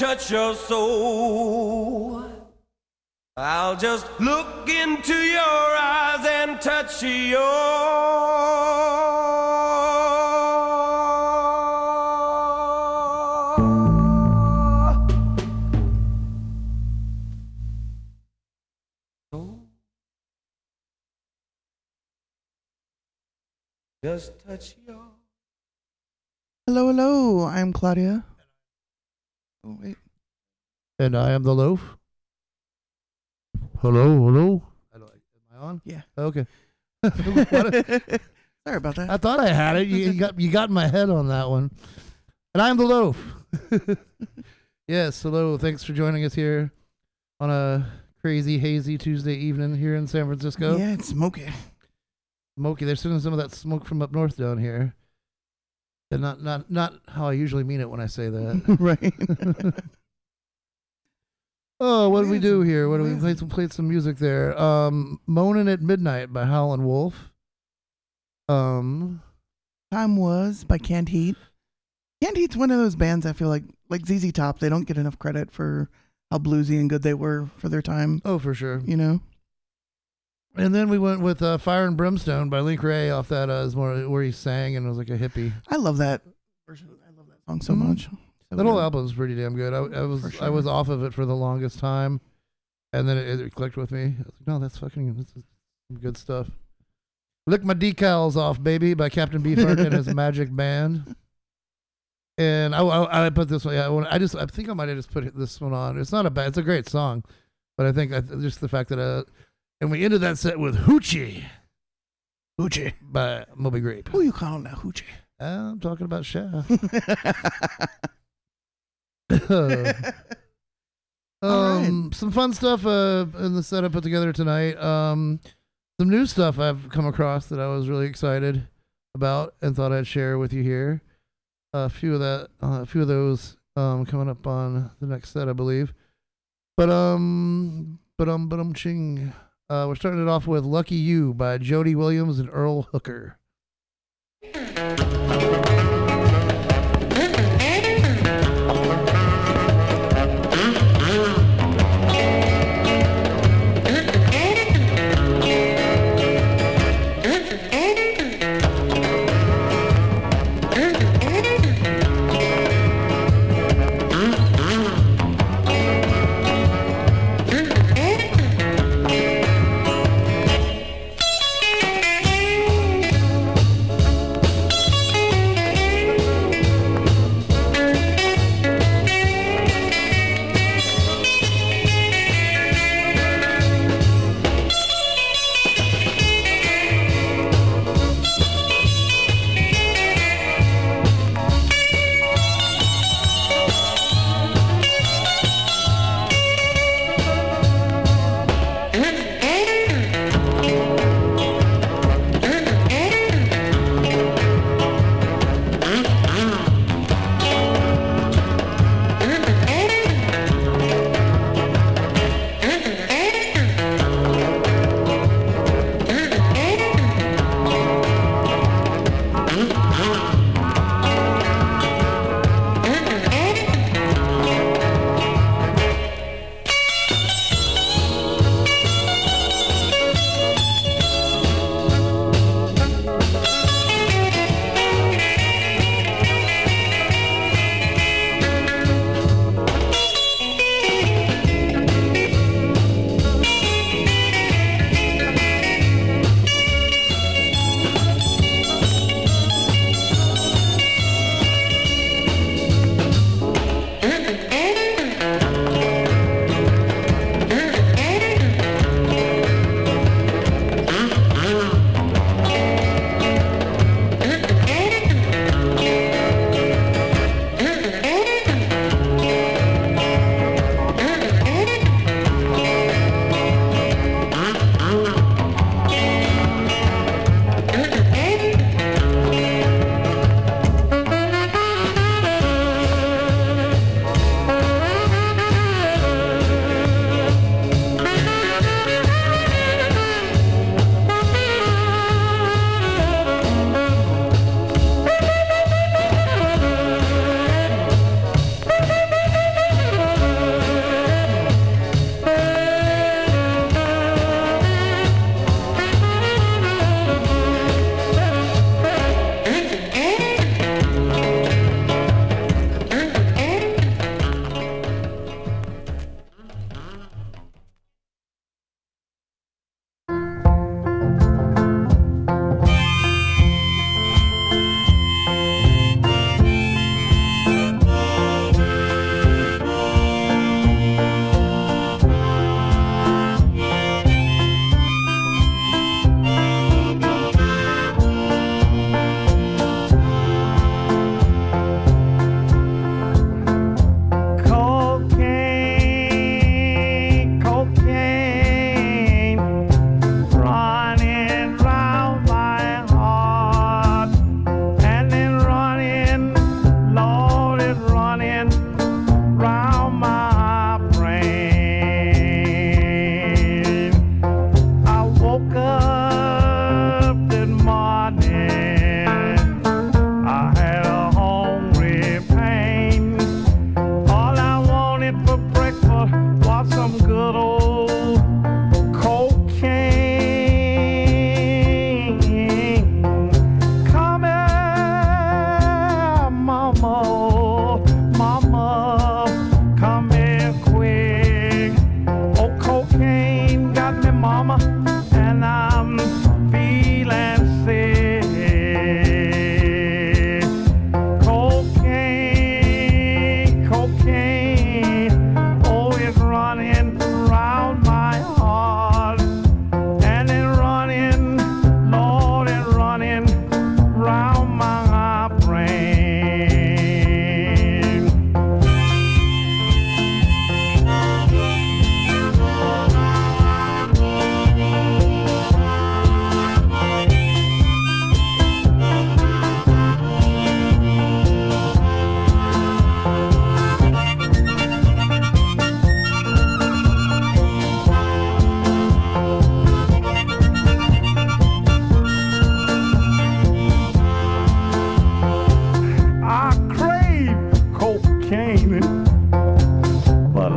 touch your soul. I'll just look into your eyes and touch yours. Just touch your. Hello, hello. I'm Claudia. Wait. And I am the loaf. Hello, hello. Hello, Am I on? Yeah. Okay. A- Sorry about that. I thought I had it. You, you got you got in my head on that one. And I'm the loaf. yes, hello. Thanks for joining us here on a crazy hazy Tuesday evening here in San Francisco. Yeah, it's smoky. Smoky, they're sending some of that smoke from up north down here. And not not not how I usually mean it when I say that. right. oh, what do we do here? What do we play some played some music there? Um Moaning at Midnight by Howlin' Wolf. Um Time was by Canned Heat. Canned Heat's one of those bands I feel like, like ZZ Top, they don't get enough credit for how bluesy and good they were for their time. oh for sure. You know? And then we went with uh, Fire and Brimstone by Link Wray off that uh, is more where he sang and it was like a hippie. I love that version. I love that song so Mhm. much. So That whole album's pretty damn good. I, I was For I was off of it for the longest time, and then it, it clicked with me. I was like, no, that's fucking this is some good stuff. Lick my decals off, baby, by Captain Beefheart and his Magic Band. And I, I, I put this one. Yeah, I, I just I think I might have just put this one on. It's not a bad. It's a great song, but I think I, just the fact that uh, and we ended that set with Hoochie Hoochie. by Moby Grape. Who you calling now, Hoochie? I'm talking about Shaft. Um, some fun stuff uh, in the set I put together tonight. Um, some new stuff I've come across that I was really excited about and thought I'd share with you here. a few of that, uh, a few of those um, coming up on the next set, I believe. But um, but um, but um, ching. Uh, we're starting it off with "Lucky Lou" by Jody Williams and Earl Hooker.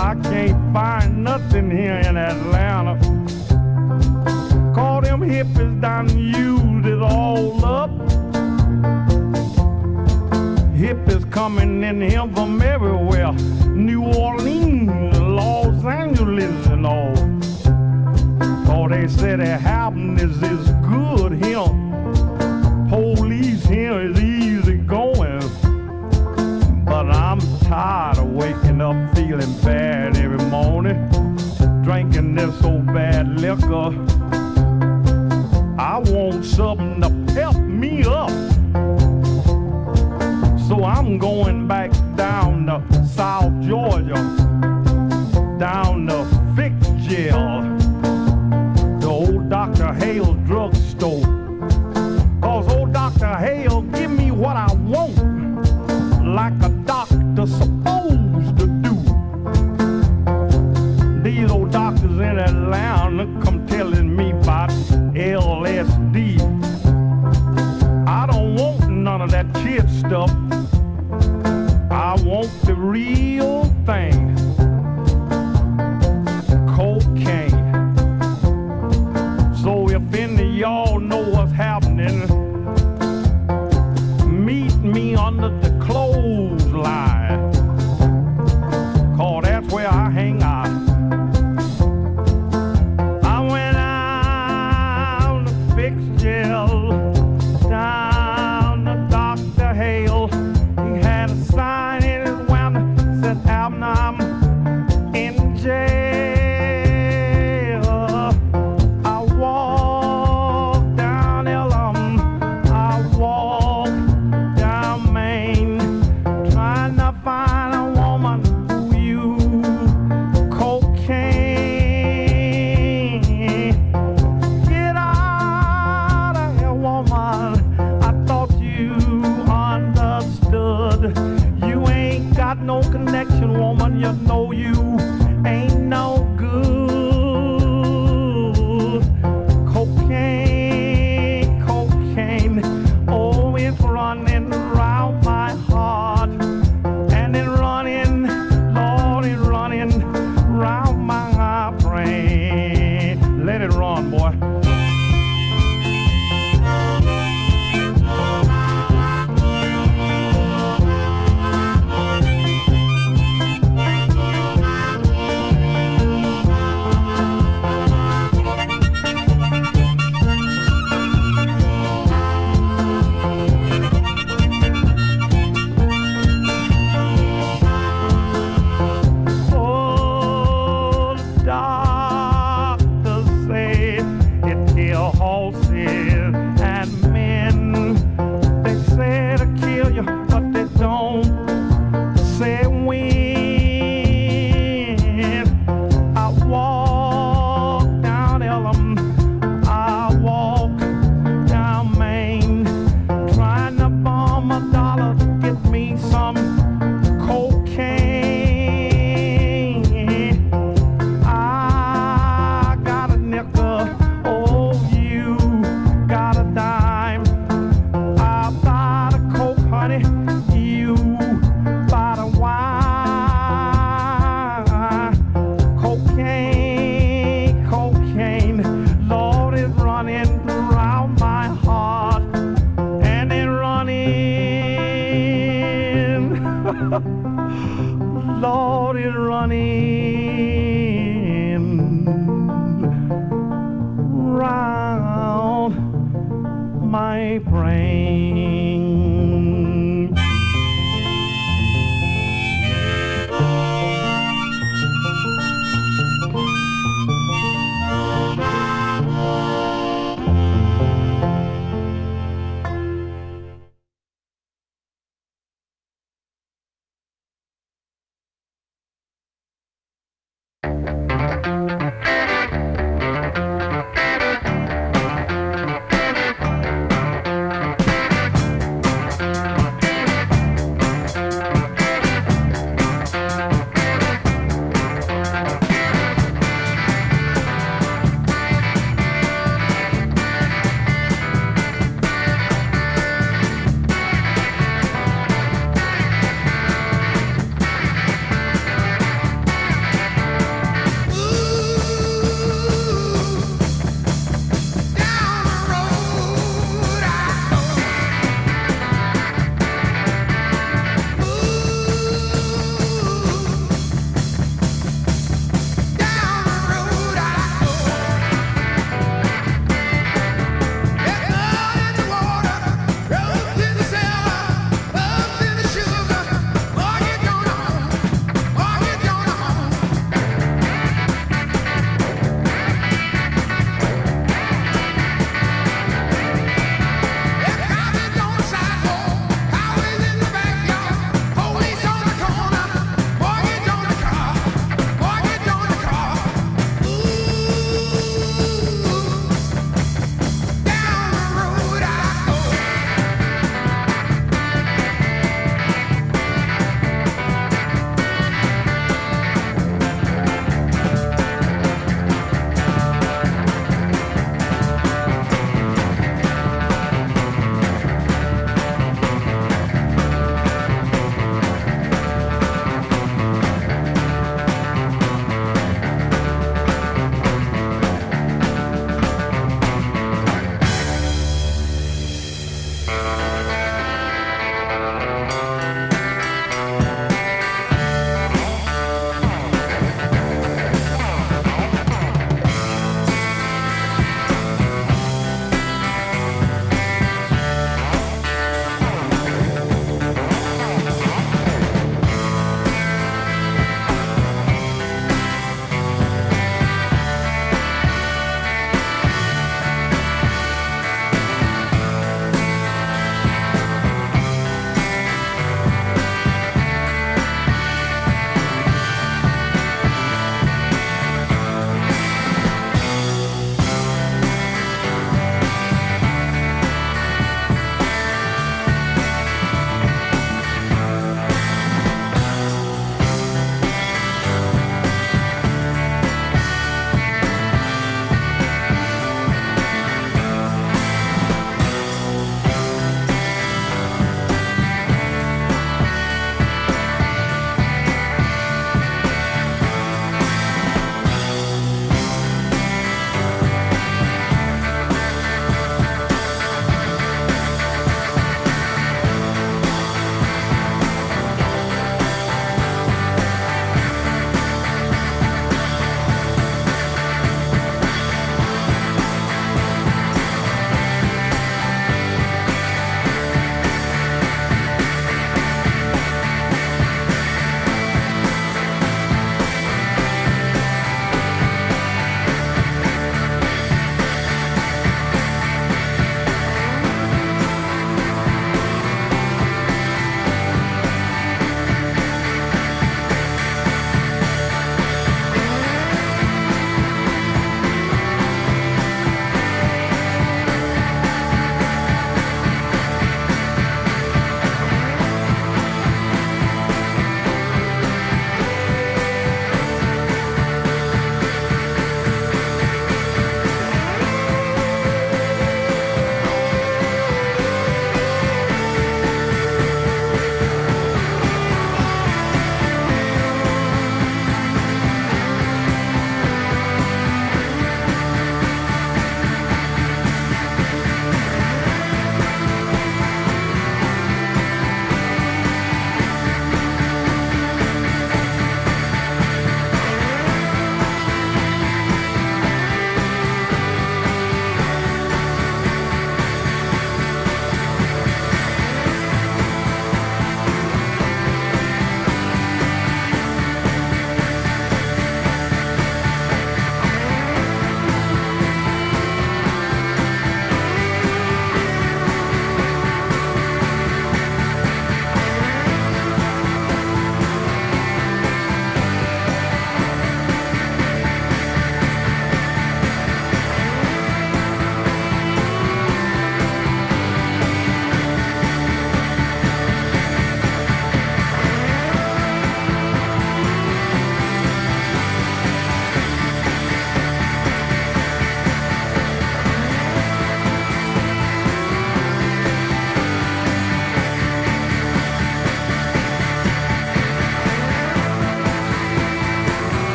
I can't find nothing here in Atlanta. Call them hippies done used it all up. Hippies coming in here from everywhere. New Orleans, Los Angeles and all. All they say that happiness is good here. Police here is easy going tired of waking up feeling bad every morning, drinking this old bad liquor. I want something to pep me up. So I'm going back down to South Georgia, down to Fix Jail.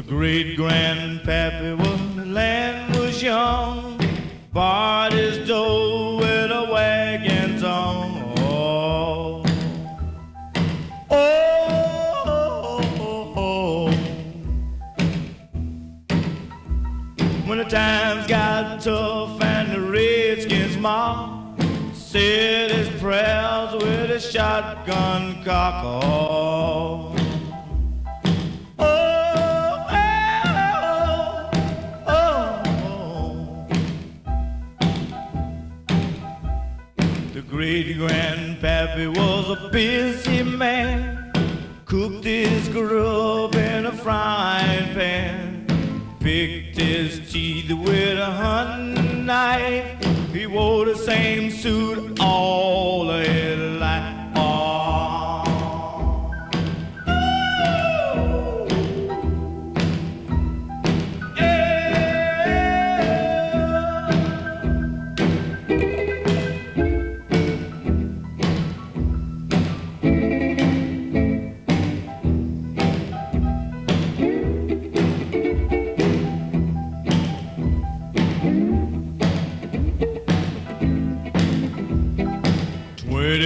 The great grandpappy when the land was young, barred his door with a wagon tongue. Oh, oh, oh, oh. When the times got tough and the redskins mobbed, said his prayers with a shotgun cock. Oh, great grandpappy was a busy man, cooked his grub in a frying pan, picked his teeth with a hunting knife. He wore the same suit all his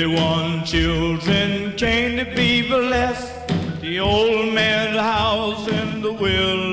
Twenty-one children came to be blessed. The old man's house in the wilderness.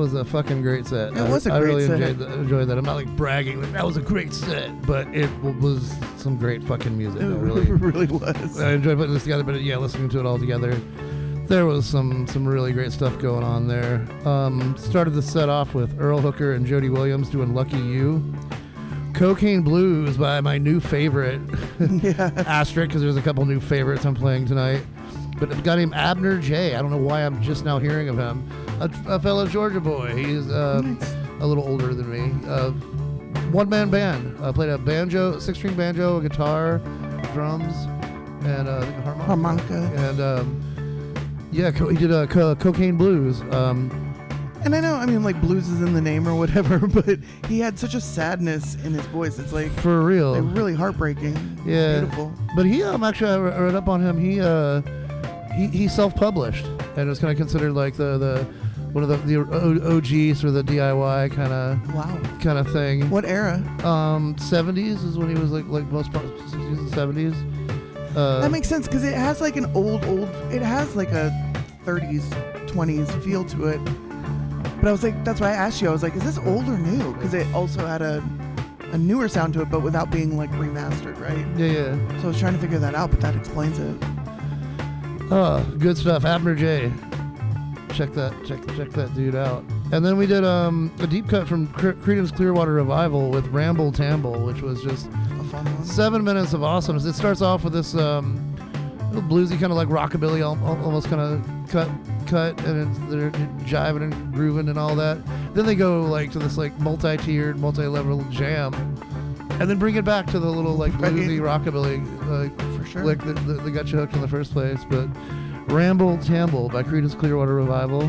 Was a fucking great set. It I- was a I great really set. enjoyed, that, enjoyed that. I'm not like bragging. Like, that was a great set, but it w- was some great fucking music. It really, really was. I enjoyed putting this together. But yeah, listening to it all together there was some some really great stuff going on there. Um, started the set off with Earl Hooker and Jody Williams doing "Lucky Lou." Cocaine Blues by my new favorite yeah. asterisk because there's a couple new favorites I'm playing tonight. But a guy named Abner Jay. I don't know why I'm just now hearing of him. A, a fellow Georgia boy. He's um, a little older than me. Uh, one man band. Uh, played a banjo, six string banjo, a guitar, drums, and uh, I a harmonica. Harmonica. And um, yeah, co- he did a co- cocaine blues. Um, And I know, I mean, like blues is in the name or whatever, but he had such a sadness in his voice. It's like for real. like, really heartbreaking. Yeah, Beautiful. But he, um, actually, I read up on him. He, uh, he, he self-published, and was kind of considered like the the one of the the OGs or the DIY kind of Wow. kind of thing. What era? Um, 70s is when he was like like most part 60s and 70s. Uh, that makes sense because it has like an old, old. It has like a 30s, 20s feel to it. But I was like, that's why I asked you. I was like, is this old or new? Because it also had a a newer sound to it, but without being like remastered, right? yeah, yeah. So I was trying to figure that out, but that explains it. Oh, good stuff. Abner Jay. Check that check check that dude out. And then we did um, a deep cut from Cre- Creedence Clearwater Revival with Ramble Tamble, which was just A fun one. seven minutes of awesomeness. It starts off with this um, little bluesy kind of like rockabilly, al- al- almost kind of cut cut, and it's, they're jiving and grooving and all that. Then they go like to this like multi-tiered, multi-level jam, and then bring it back to the little like bluesy rockabilly like For sure. that that that got you hooked in the first place. But Ramble Tamble by Creedence Clearwater Revival.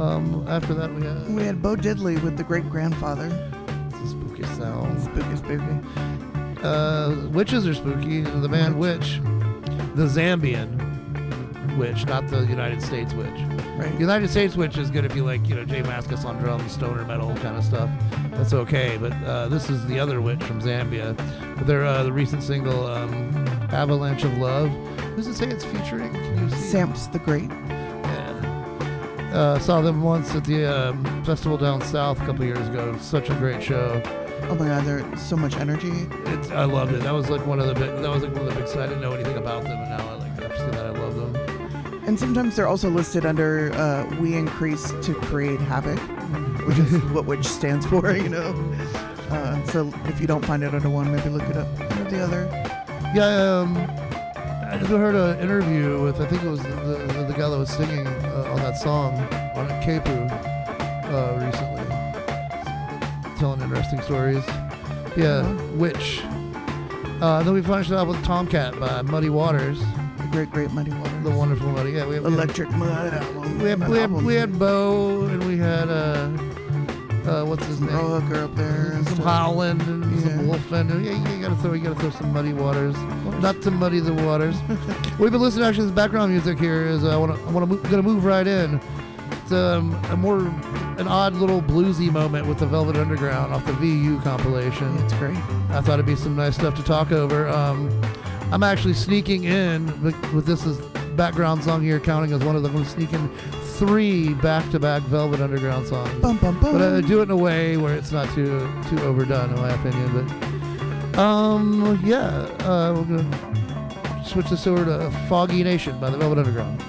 Um, after that we had We had Bo Diddley with the great grandfather. spooky sounds. Spooky, spooky. Uh, witches are spooky. The band Witch, the Zambian Witch, not the United States Witch. Right. United States Witch is good if you like, you know, J Mascis on drums, stoner metal kind of stuff. That's okay. But uh, this is the other Witch from Zambia. Their uh, the recent single um, "Avalanche of Love." Who's it say it's featuring? Sampa the Great. Yeah. Uh, saw them once at the um, festival down south a couple years ago. Such a great show. Oh my God, there's so much energy. It's, I loved it. That was like one of the big. That was like one of the big. I didn't know anything about them, and now I like after that I love them. And sometimes they're also listed under uh, "We increase to create havoc," which is what which stands for, you know. Uh, so if you don't find it under one, maybe look it up under the other. Yeah, um, I just heard an interview with I think it was the, the, the guy that was singing uh, on that song on Kepu uh, recently, telling interesting stories. Yeah, which. Uh, then we finished it off with Tomcat by Muddy Waters, The great, great Muddy Waters. the wonderful Muddy. Yeah, we, we had, Electric Mud album. we had Mud we had, we had Bo and we had uh, uh what's his name? Hooker up there. and some stuff. Howland and Yeah. some Wolfen. Yeah, you gotta throw, you gotta throw some muddy waters, not to muddy the waters. We've been listening actually. This background music here is uh, I want to, I want to, gonna move right in. It's um, a more, an odd little bluesy moment with the Velvet Underground off the VU compilation. It's great. I thought it'd be some nice stuff to talk over. Um, I'm actually sneaking in with, with this as background song here, counting as one of them. I'm gonna sneak in three back-to-back Velvet Underground songs. Bum, bum, bum. But I do it in a way where it's not too too overdone, in my opinion. But um, yeah, uh, we're gonna switch this over to "Foggy Nation" by the Velvet Underground.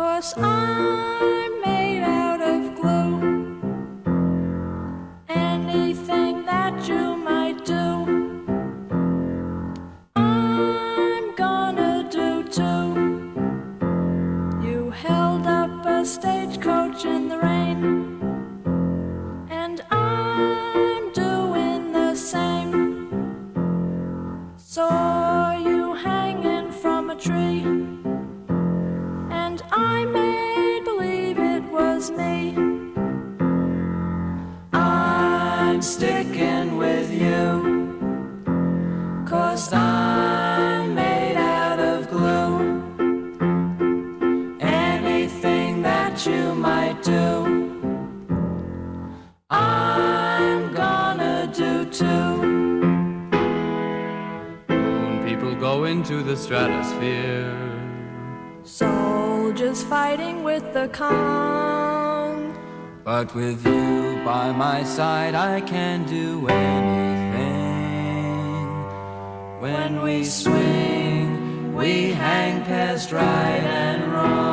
Cause I'm With you by my side, I can do anything. When we swing, we hang past right and wrong.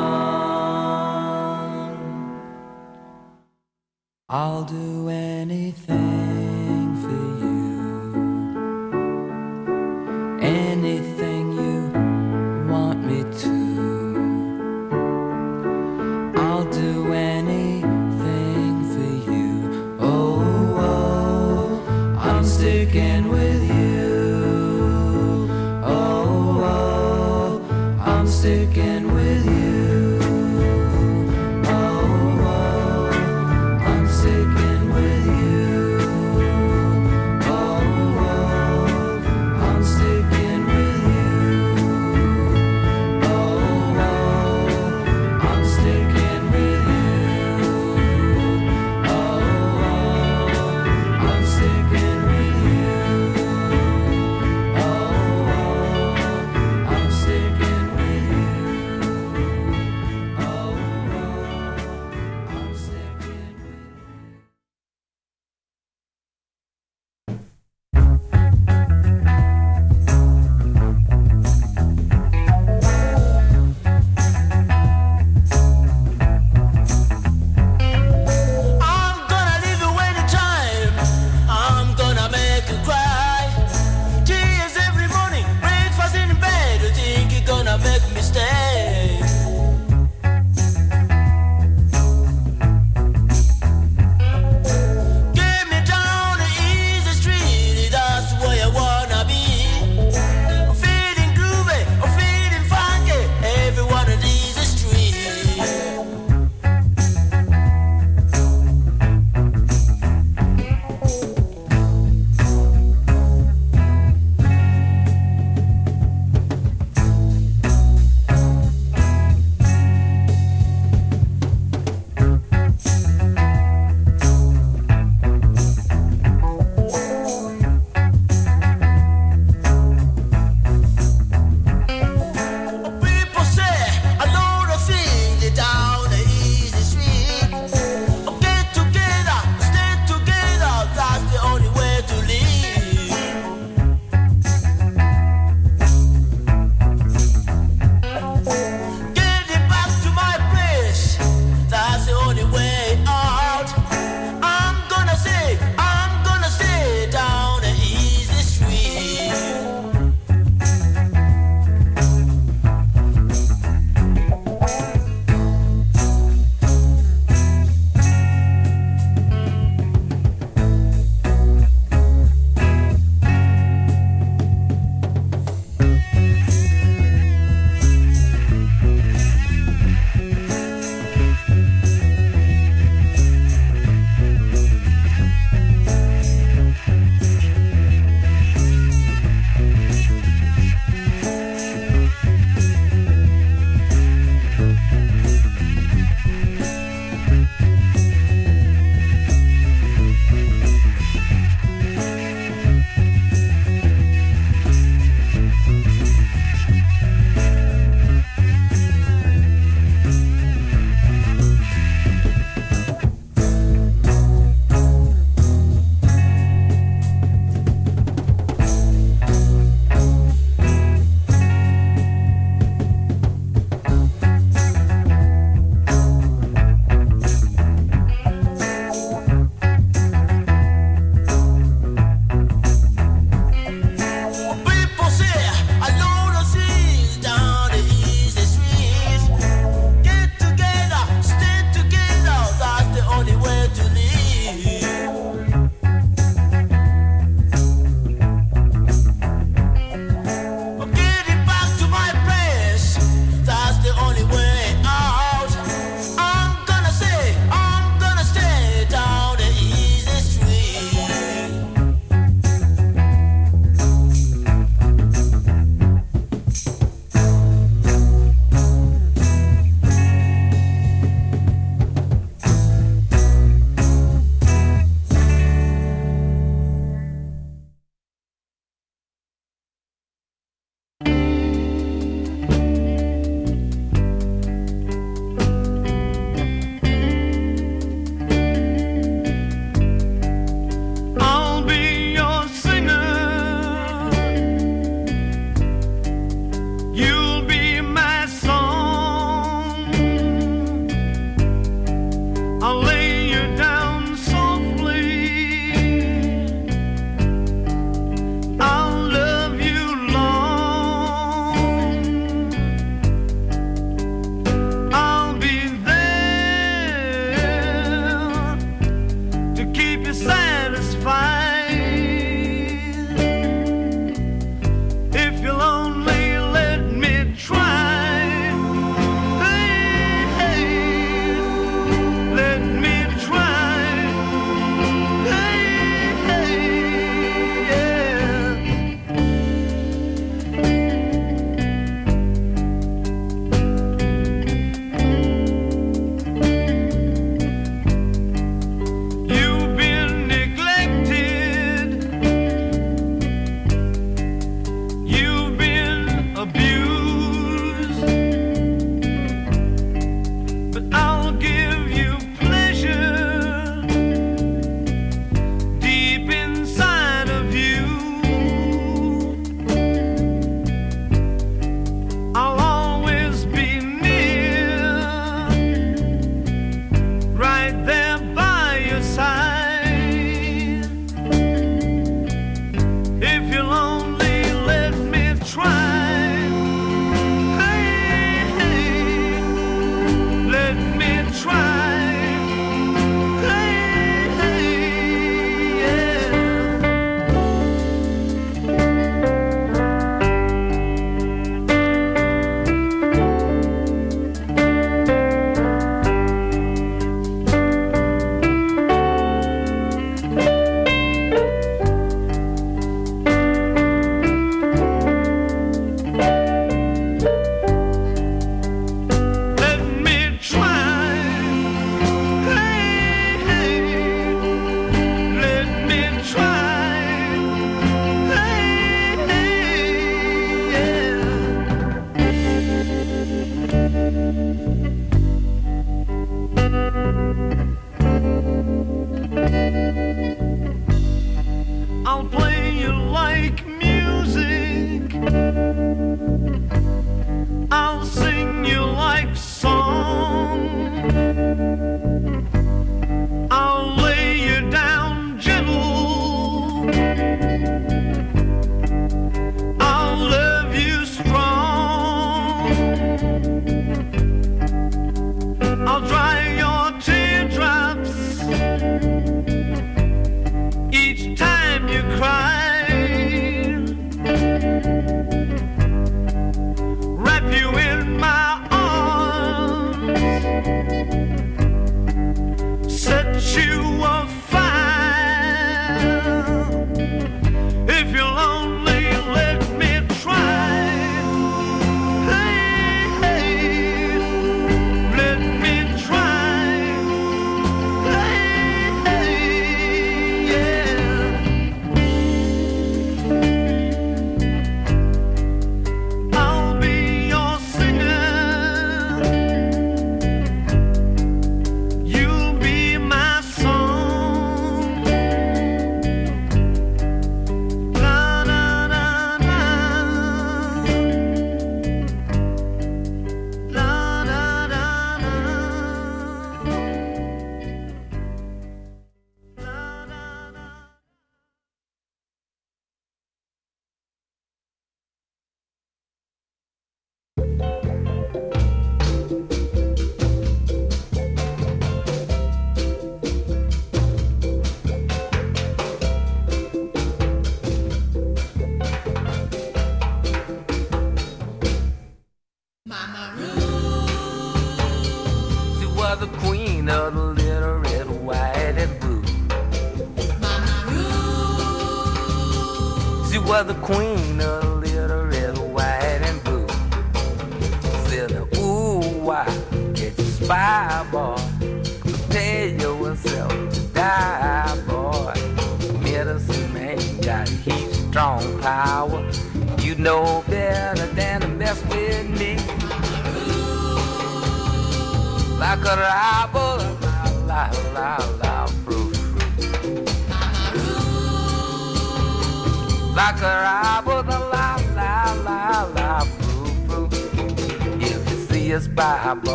I'll do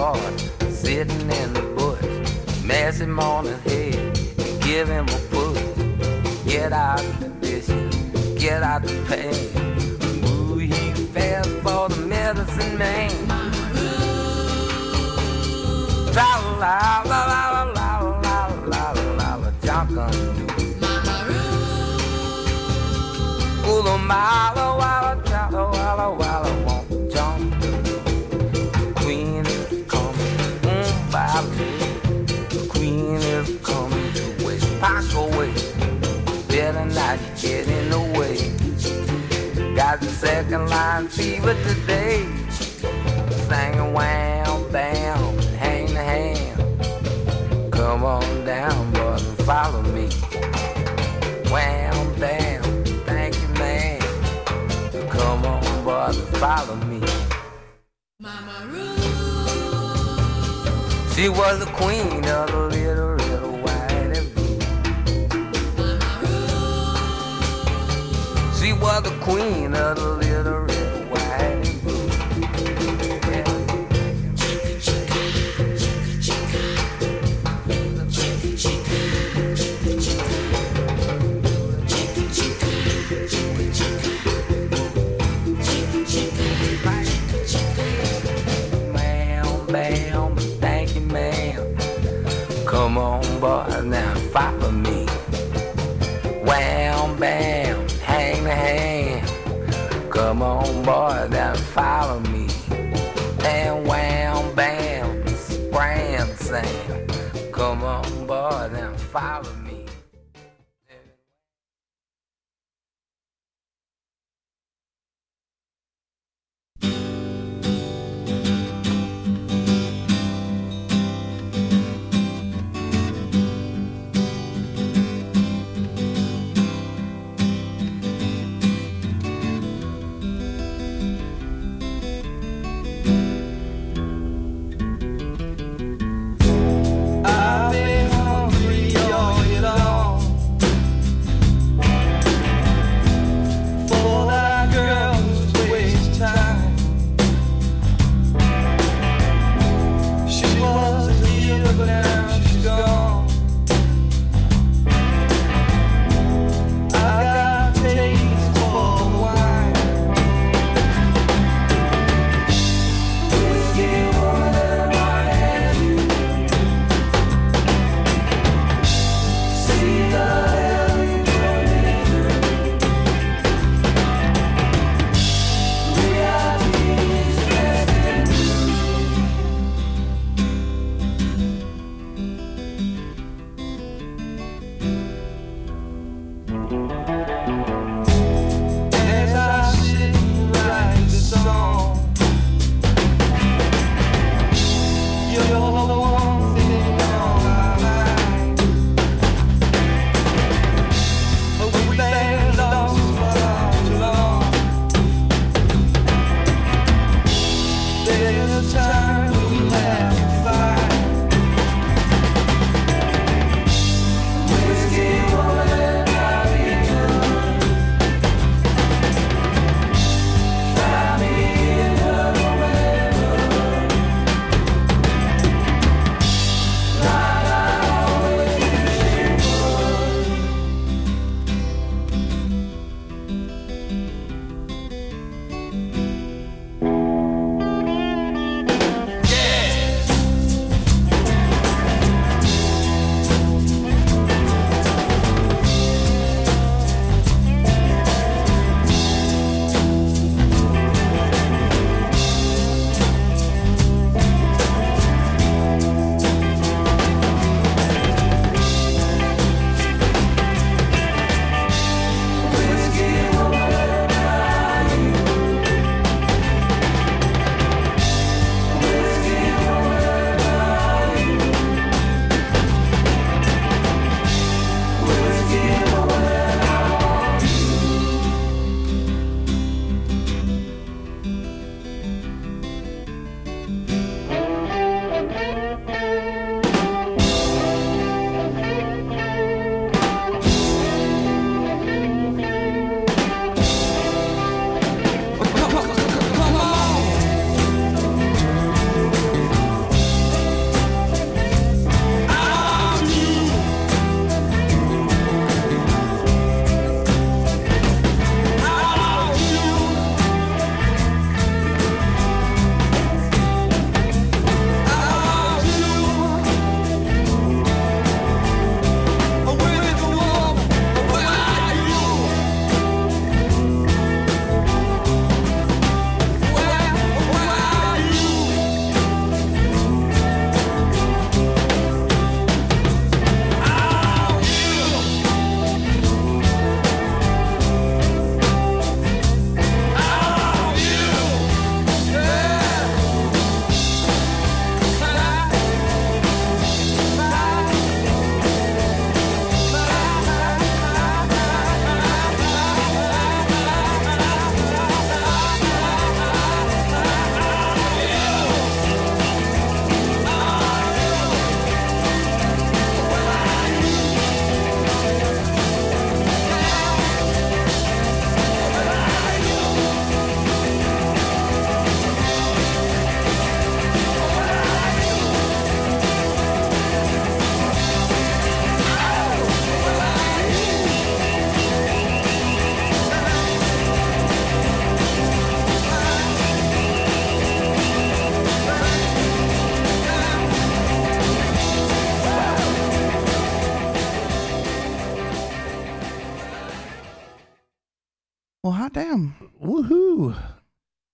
spy sitting in the bush, mess him on the head, give him a push. Get out the dishes, get out the pain. Ooh, he fast for the medicine man. La la la la la la la la la la Jonkin do. Ooh, la mala walla chala walla walla get in the way. Got the second line fever today. Singing wham bam, hang the hand. Come on down, boy, and follow me. Wham bam, thank you, man. Come on, boy, and follow me. Mama Ruth. She was the queen of the The queen of the little red, white, and blue. Bam, bam, thank you, ma'am. Come on, boy, now follow me. Boy, that follow me. And wham, bam, spram, Sam. Come on, boy, now follow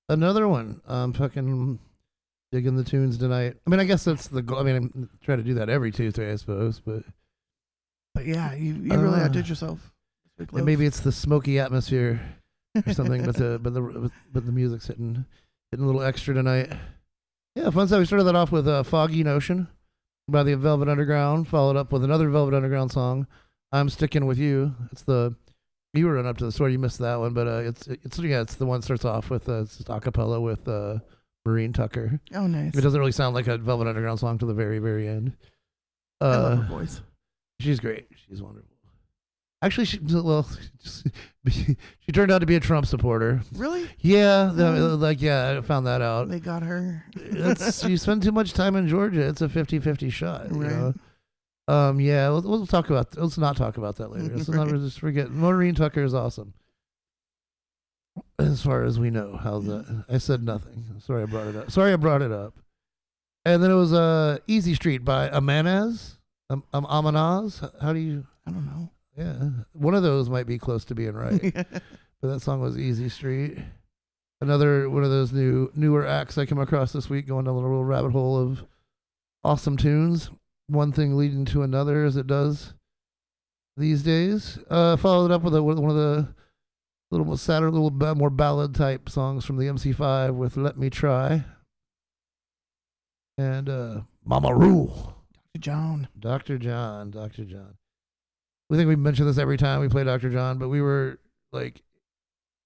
Another one. I'm fucking digging the tunes tonight. I mean, I guess that's the goal. I mean, I'm trying to do that every Tuesday, I suppose, but But yeah, you, you really Uh, outdid yourself. and maybe it's the smoky atmosphere or something. but the but the but the music's hitting hitting a little extra tonight. Yeah, fun stuff. We started that off with uh, "Foggy Notion" by the Velvet Underground, followed up with another Velvet Underground song, "I'm Sticking with You." It's the you were running up to the store, you missed that one, but uh, it's it's yeah, it's the one that starts off with uh, it's a cappella with uh, Maureen Tucker. Oh, nice. It doesn't really sound like a Velvet Underground song to the very very end. Uh, I love her voice. She's great. She's wonderful. Actually, she well, she turned out to be a Trump supporter. Really? Yeah, Oh. like yeah, I found that out. They got her. You spend too much time in Georgia. It's a 50-50 shot. You Right. know? Um. Yeah. We'll, we'll talk about. Let's not talk about that later. Let's not just forget. Maureen Tucker is awesome. As far as we know, how's that? I said nothing. Sorry, I brought it up. Sorry, I brought it up. And then it was uh, "Easy Street" by Amanaz. Um, um, Amanaz. How do you? I don't know. Yeah, one of those might be close to being right. but that song was "Easy Street." Another one of those new newer acts I came across this week, going down a little rabbit hole of awesome tunes. One thing leading to another, as it does these days. Uh, followed up with a, with one of the little more sadder, little more ballad type songs from the MC5 with "Let Me Try" and uh, "Mama Roux." Dr. John. Dr. John, Dr. John. We think we mention this every time we play Dr. John, but we were like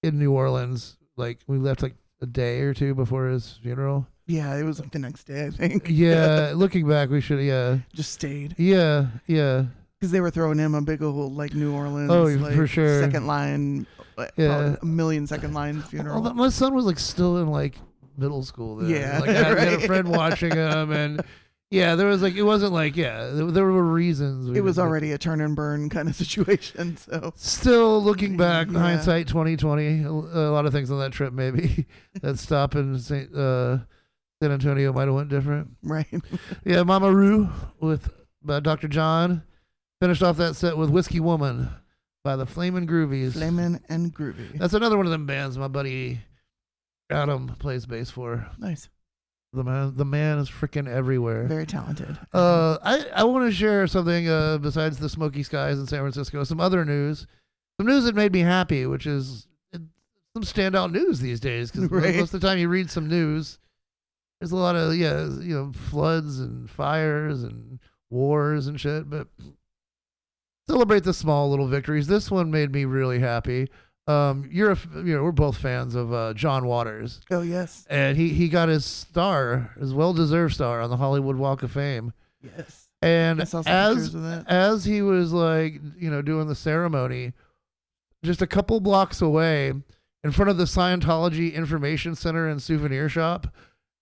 in New Orleans, like we left like a day or two before his funeral. Yeah, it was like the next day, I think. Yeah, looking back, we should yeah. Just stayed. Yeah, yeah. Because they were throwing him a big old like New Orleans, Oh, like, for sure. second line, Yeah. a million second line funeral. My son was like still in like middle school then. Yeah, Like I had, I had a friend watching him and yeah, there was like it wasn't like yeah, there, there were reasons. we it was already a turn and burn kind of situation. So Still looking back, Yeah. hindsight twenty twenty, a, a lot of things on that trip maybe that stop in Saint uh, San Antonio might have went different. right, Yeah, Mama Roux with uh, Dr. John finished off that set with Whiskey Woman by the Flamin' Groovies. Flamin' and Groovy. That's another one of them bands my buddy Adam plays bass for. Nice, The man, the man is freaking everywhere. very talented. Uh, I, I want to share something uh, besides the smoky skies in San Francisco. Some other news, some news that made me happy, which is uh, some standout news these days. Because Right. most of the time you read some news, there's a lot of yeah, you know, floods and fires and wars and shit. But celebrate the small little victories. This one made me really happy. Um, you're a, you know, we're both fans of uh, John Waters Oh yes, and he he got his star, his well deserved star on the Hollywood Walk of Fame. yes. And I saw some as pictures of that. as he was like, you know, doing the ceremony, just a couple blocks away, in front of the Scientology Information Center and Souvenir Shop,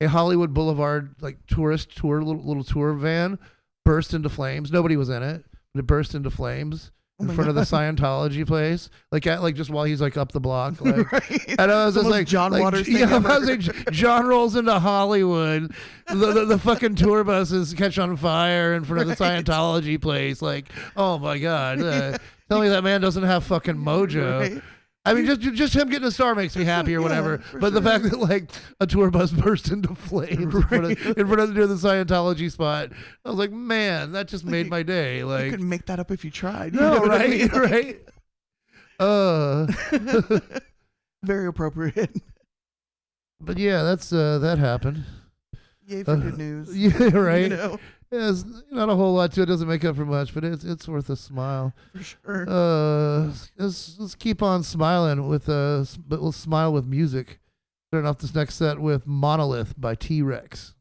a Hollywood Boulevard like tourist tour little, little tour van burst into flames. Nobody was in it, but it burst into flames Oh in front of the Scientology place, like at like just while he's like up the block, like. right. And I was just like, John like, Waters Yeah, I was like, John rolls into Hollywood. The, the, the fucking tour buses catch on fire in front of the Scientology place. Like, oh my god! Uh, tell me that man doesn't have fucking mojo. Right. I mean, just just him getting a star makes me happy or whatever. for But the fact that like a tour bus burst into flames in, front of, in front of the, near the Scientology spot, I was like, man, that just made my day. Like, you couldn't make that up if you tried. you no, what I right, mean? Like, right. Uh. Very appropriate. But yeah, that's uh, that happened. Yay for Uh, good news. Yeah, right. You know, Yeah, it's not a whole lot to it. Doesn't make up for much, but it's it's worth a smile. for sure. Uh, let's let's keep on smiling with uh, but let's smile with music. Starting off this next set with Monolith by T Rex.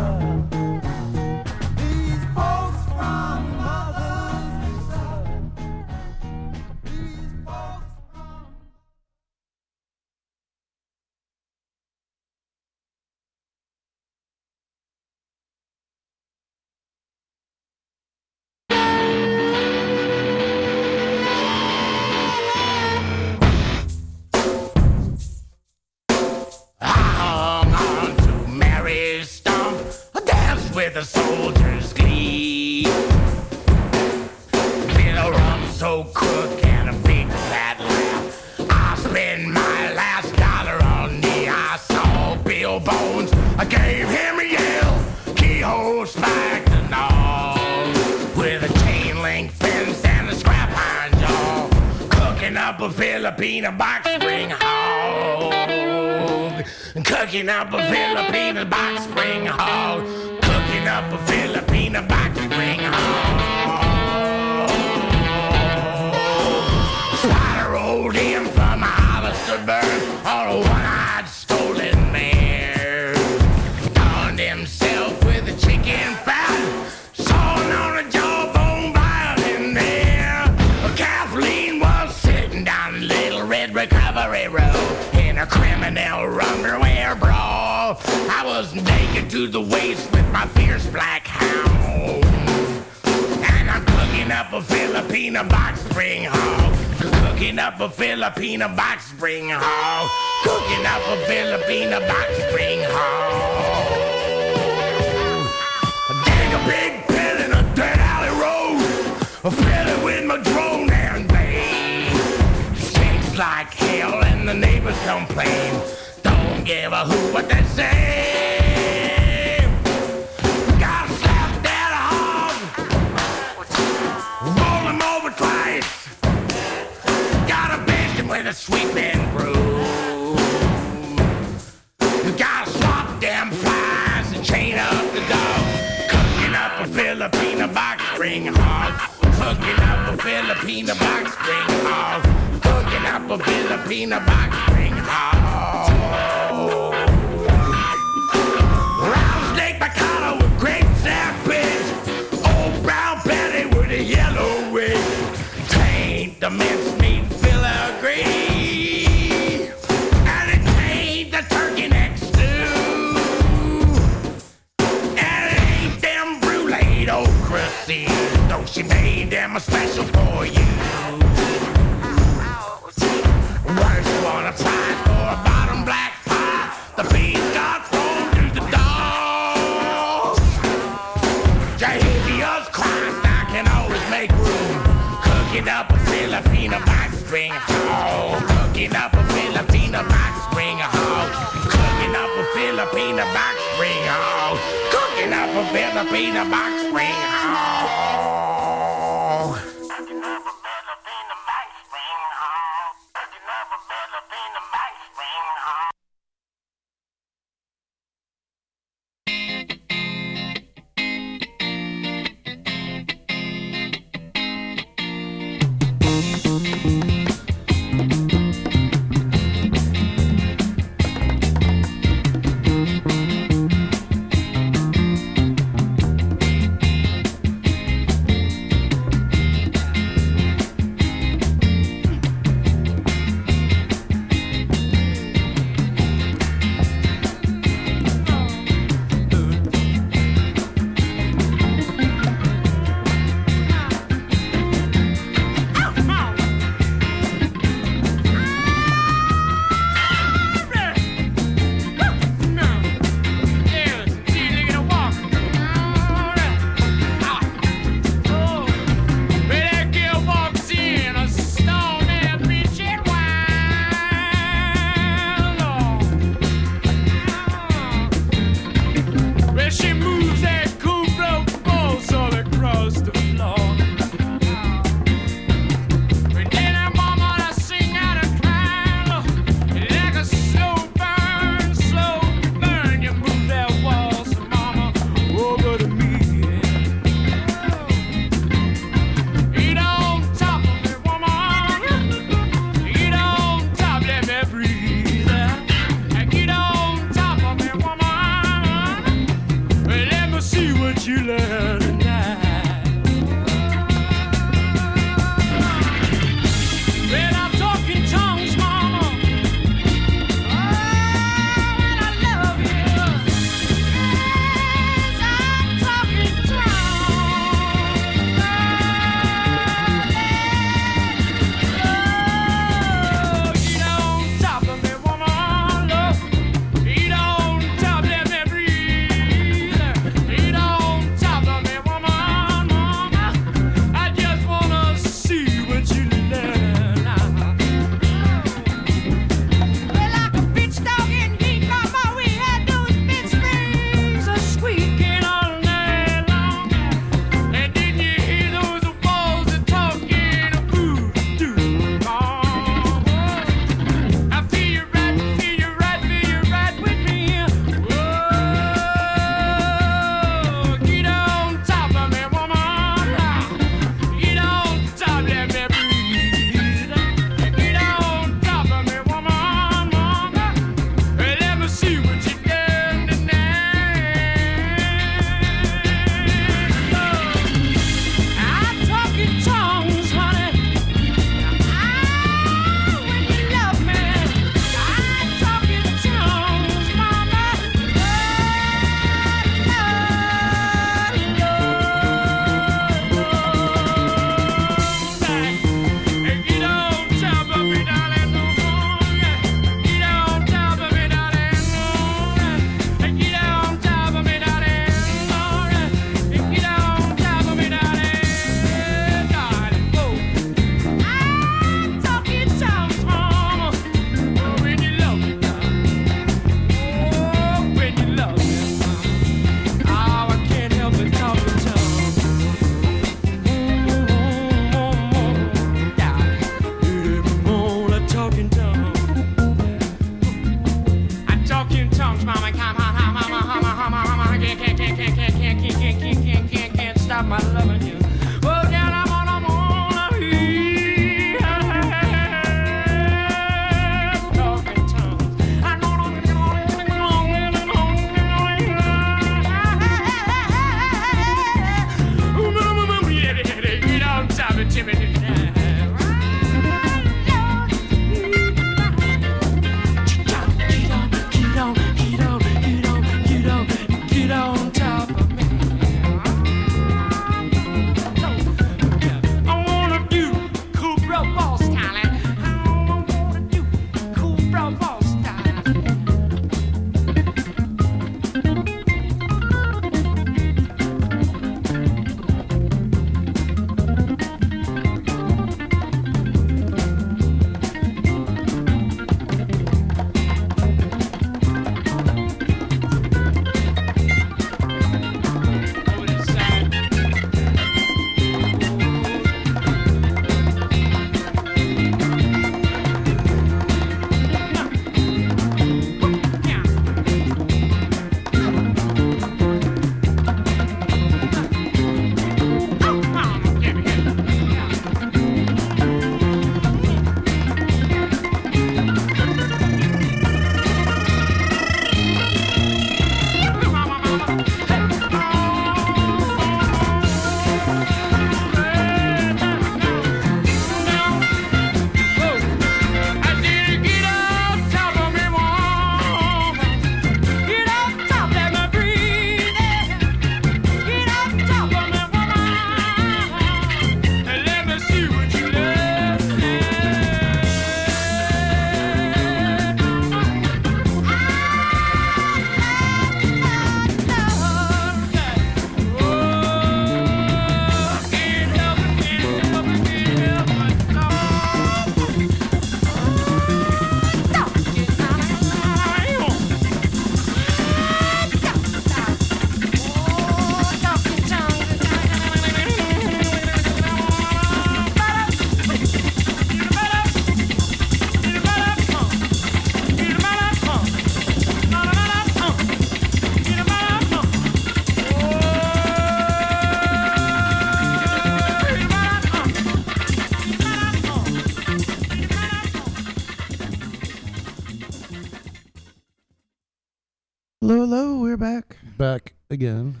Again.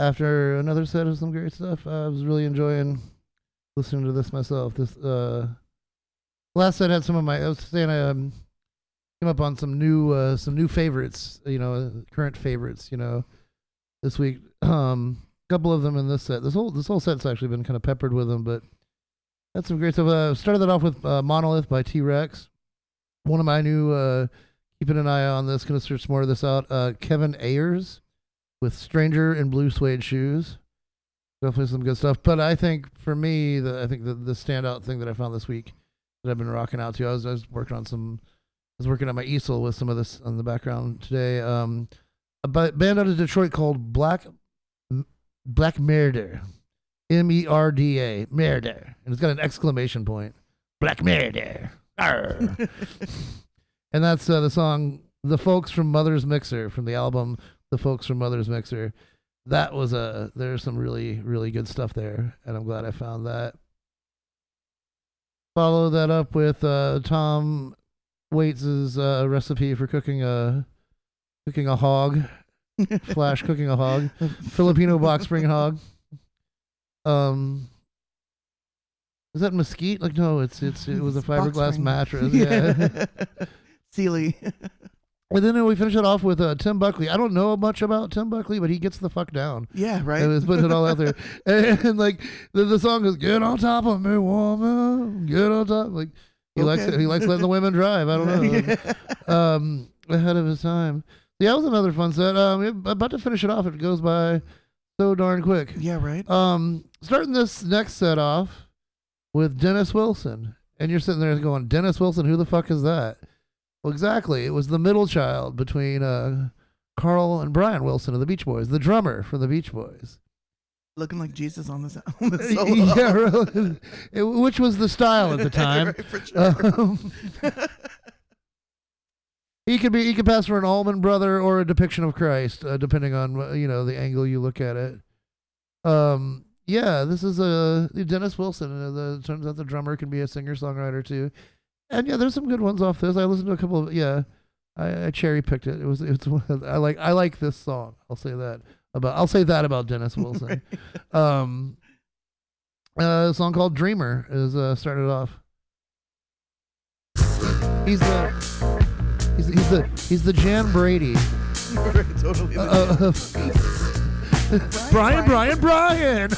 After another set of some great stuff, I was really enjoying listening to this myself. This uh, last set had some of my. I was saying I um, came up on some new uh, some new favorites. You know, current favorites. You know, this week. Um, a couple of them in this set. This whole this whole set's actually been kind of peppered with them, but that's some great stuff. Uh, started that off with uh, Monolith by T Rex. One of my new uh, keeping an eye on this. Gonna search more of this out. Uh, Kevin Ayers with Stranger in Blue Suede Shoes. Definitely some good stuff. But I think for me, the I think the the standout thing that I found this week that I've been rocking out to. I was I was working on some. I was working on my easel with some of this on the background today. Um, a band out of Detroit called Black Black Merda, M E R D A Merda, and it's got an exclamation point. Black Merda. And that's uh, the song "The Folks from Mother's Mixer" from the album "The Folks from Mother's Mixer." That was a there's some really really good stuff there, and I'm glad I found that. Follow that up with uh, Tom Waits's uh, recipe for cooking a cooking a hog, flash cooking a hog, Filipino box spring hog. Um, is that mesquite? Like no, it's it's it was a fiberglass mattress. Yeah. Yeah. Sealy. And then we finish it off with uh, Tim Buckley. I don't know much about Tim Buckley, but he gets the fuck down. Yeah, right. And putting it all out there. And, and, like the, the song is "Get on top of me, woman, get on top." Like he likes it. He likes letting the women drive. I don't know. um, ahead of his time. Yeah, that was another fun set. Um, yeah, about to finish it off. It goes by so darn quick. Yeah, right. Um, starting this next set off with Dennis Wilson, and you're sitting there going, "Dennis Wilson, who the fuck is that?" Well, exactly. It was the middle child between uh, Carl and Brian Wilson of the Beach Boys, the drummer for the Beach Boys. Looking like Jesus on the, on the solo. yeah, really. It- which was the style at the time. Right, sure. Um, he could be he could pass for an Allman brother or a depiction of Christ, uh, depending on uh, you know the angle you look at it. Um, yeah, this is a Dennis Wilson. Uh, the, turns out the drummer can be a singer songwriter too, and yeah, there's some good ones off this. I listened to a couple of yeah. I, I cherry picked it. It was it's one of- I like I like this song. I'll say that about I'll say that about Dennis Wilson. um, uh, a song called Dreamer is uh, started off. He's the he's, he's the he's the Jan Brady. totally. Uh, uh, Brian, Brian, Brian.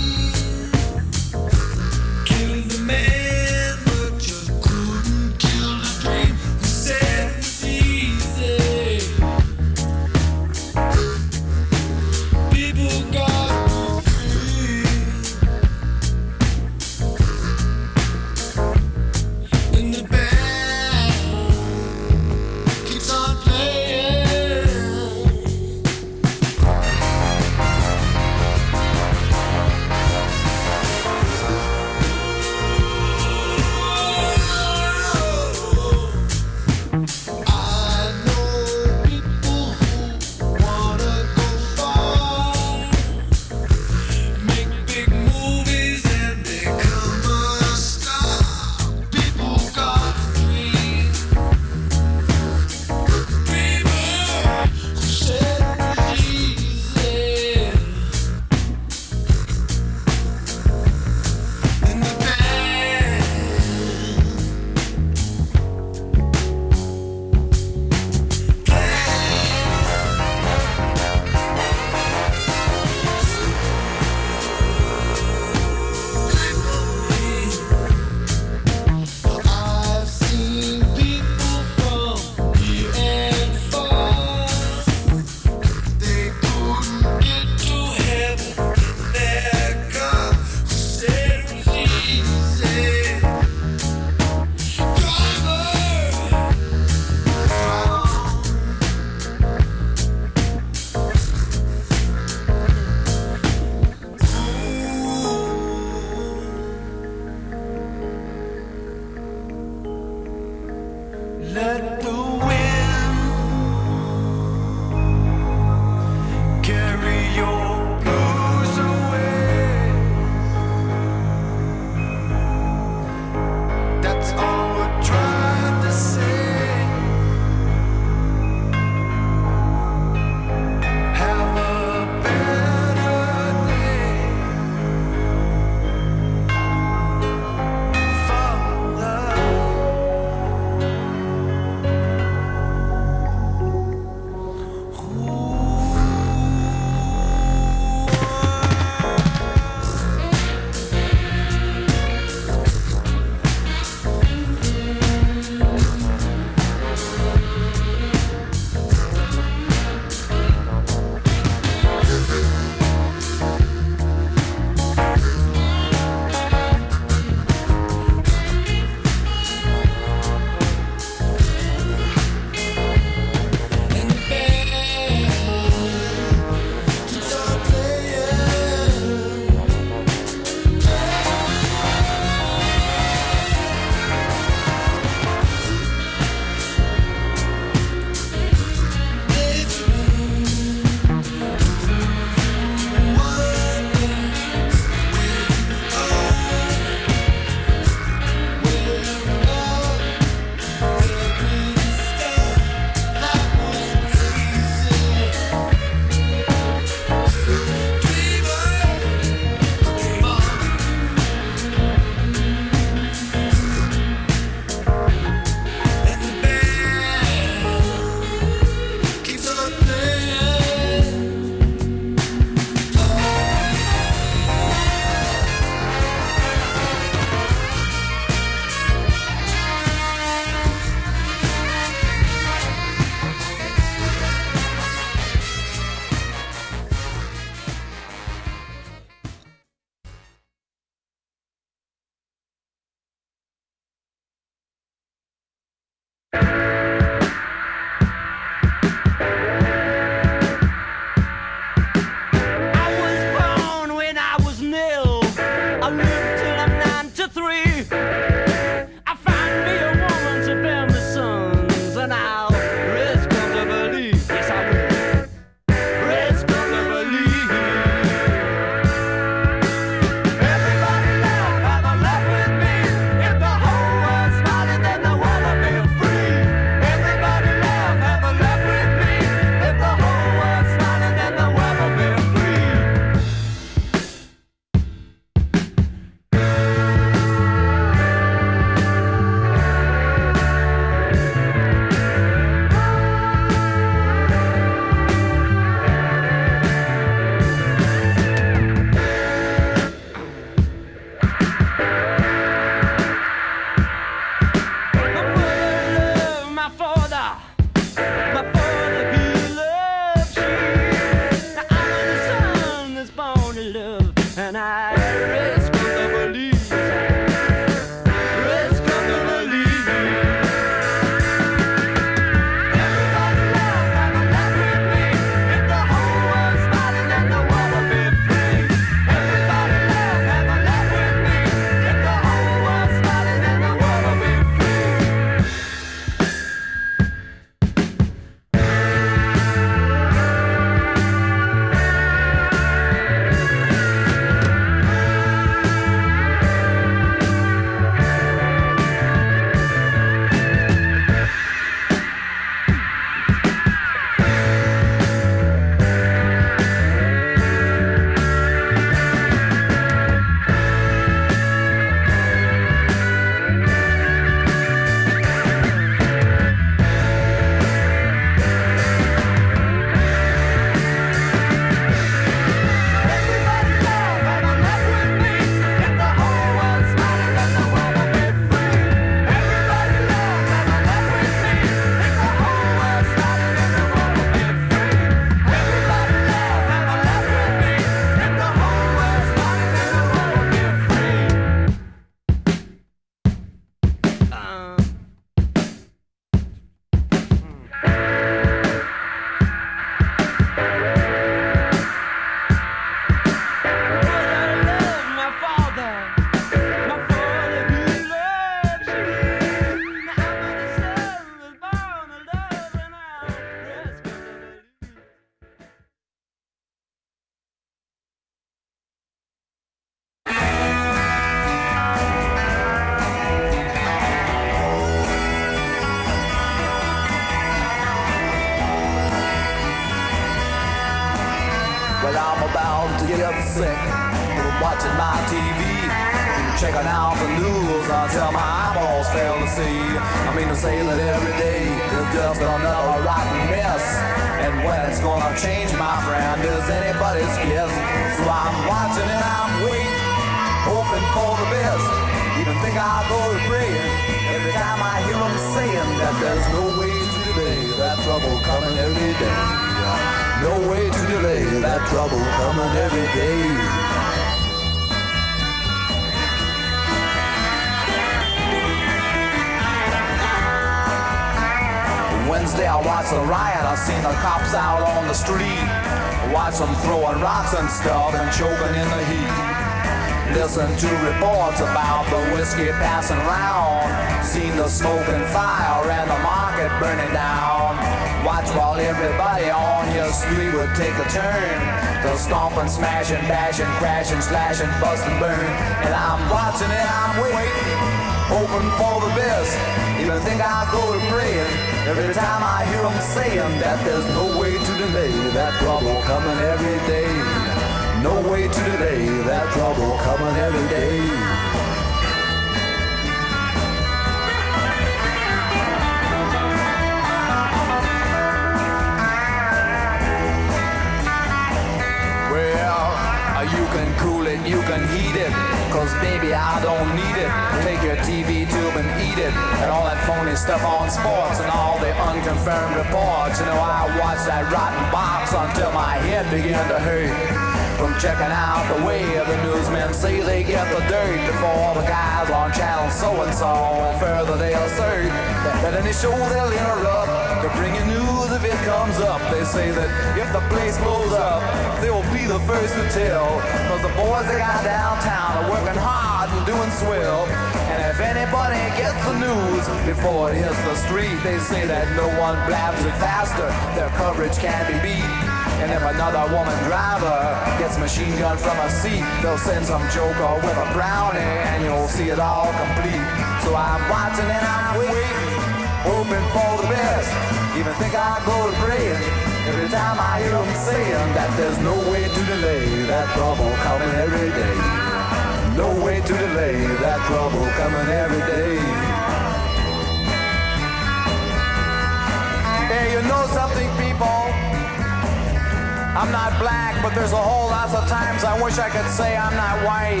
I'm not black, but there's a whole lot of times I wish I could say I'm not white.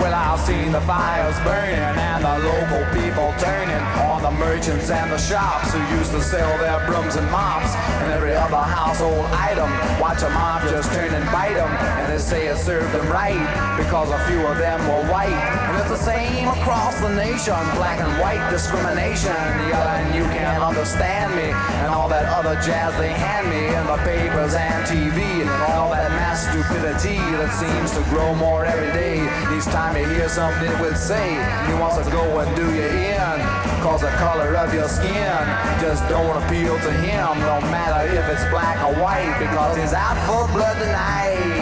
Well, I've seen the fires burning and the local people turning on the merchants and the shops who used to sell their brooms and mops and every other household item. Watch a mob just turn and bite them, and they say it served them right because a few of them were white. And it's the same across the nation, black and white discrimination. And you can't understand me and all that other jazz they hand me in the papers and TV and all that mass stupidity that seems to grow more every day. Each time you hear something would say, he wants to go and do you in. Cause the color of your skin just don't appeal to him, no matter if it's black or white, because he's out for blood tonight.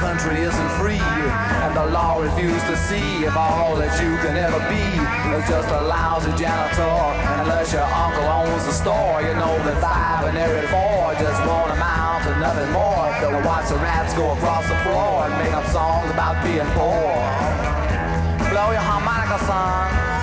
Country isn't free, and the law refuses to see if all that you can ever be is just a lousy janitor. And unless your uncle owns the store, you know that five and every four just won't amount to nothing more to watch the rats go across the floor and make up songs about being poor. Blow your harmonica, son.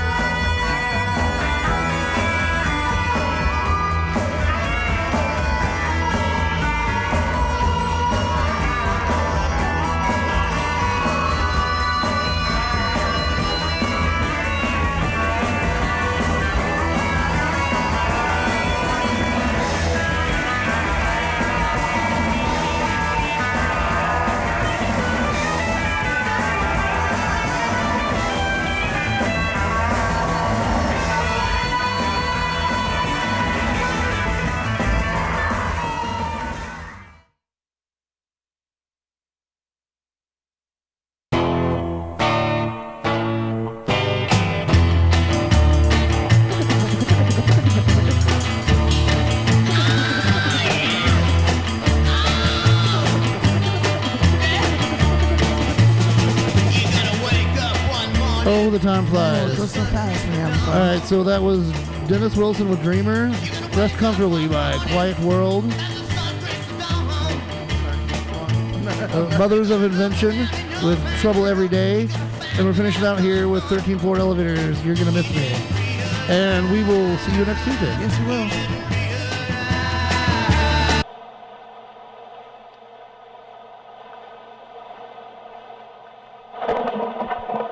Oh, time Oh, it flies. goes so fast, man. All right, so that was Dennis Wilson with Dreamer. Rest Comfortably by Quiet World. Uh, Mothers of Invention with Trouble Every Day. And we're finishing out here with 13 Floor Elevators. You're going to miss me. And we will see you next Tuesday. Yes, we will.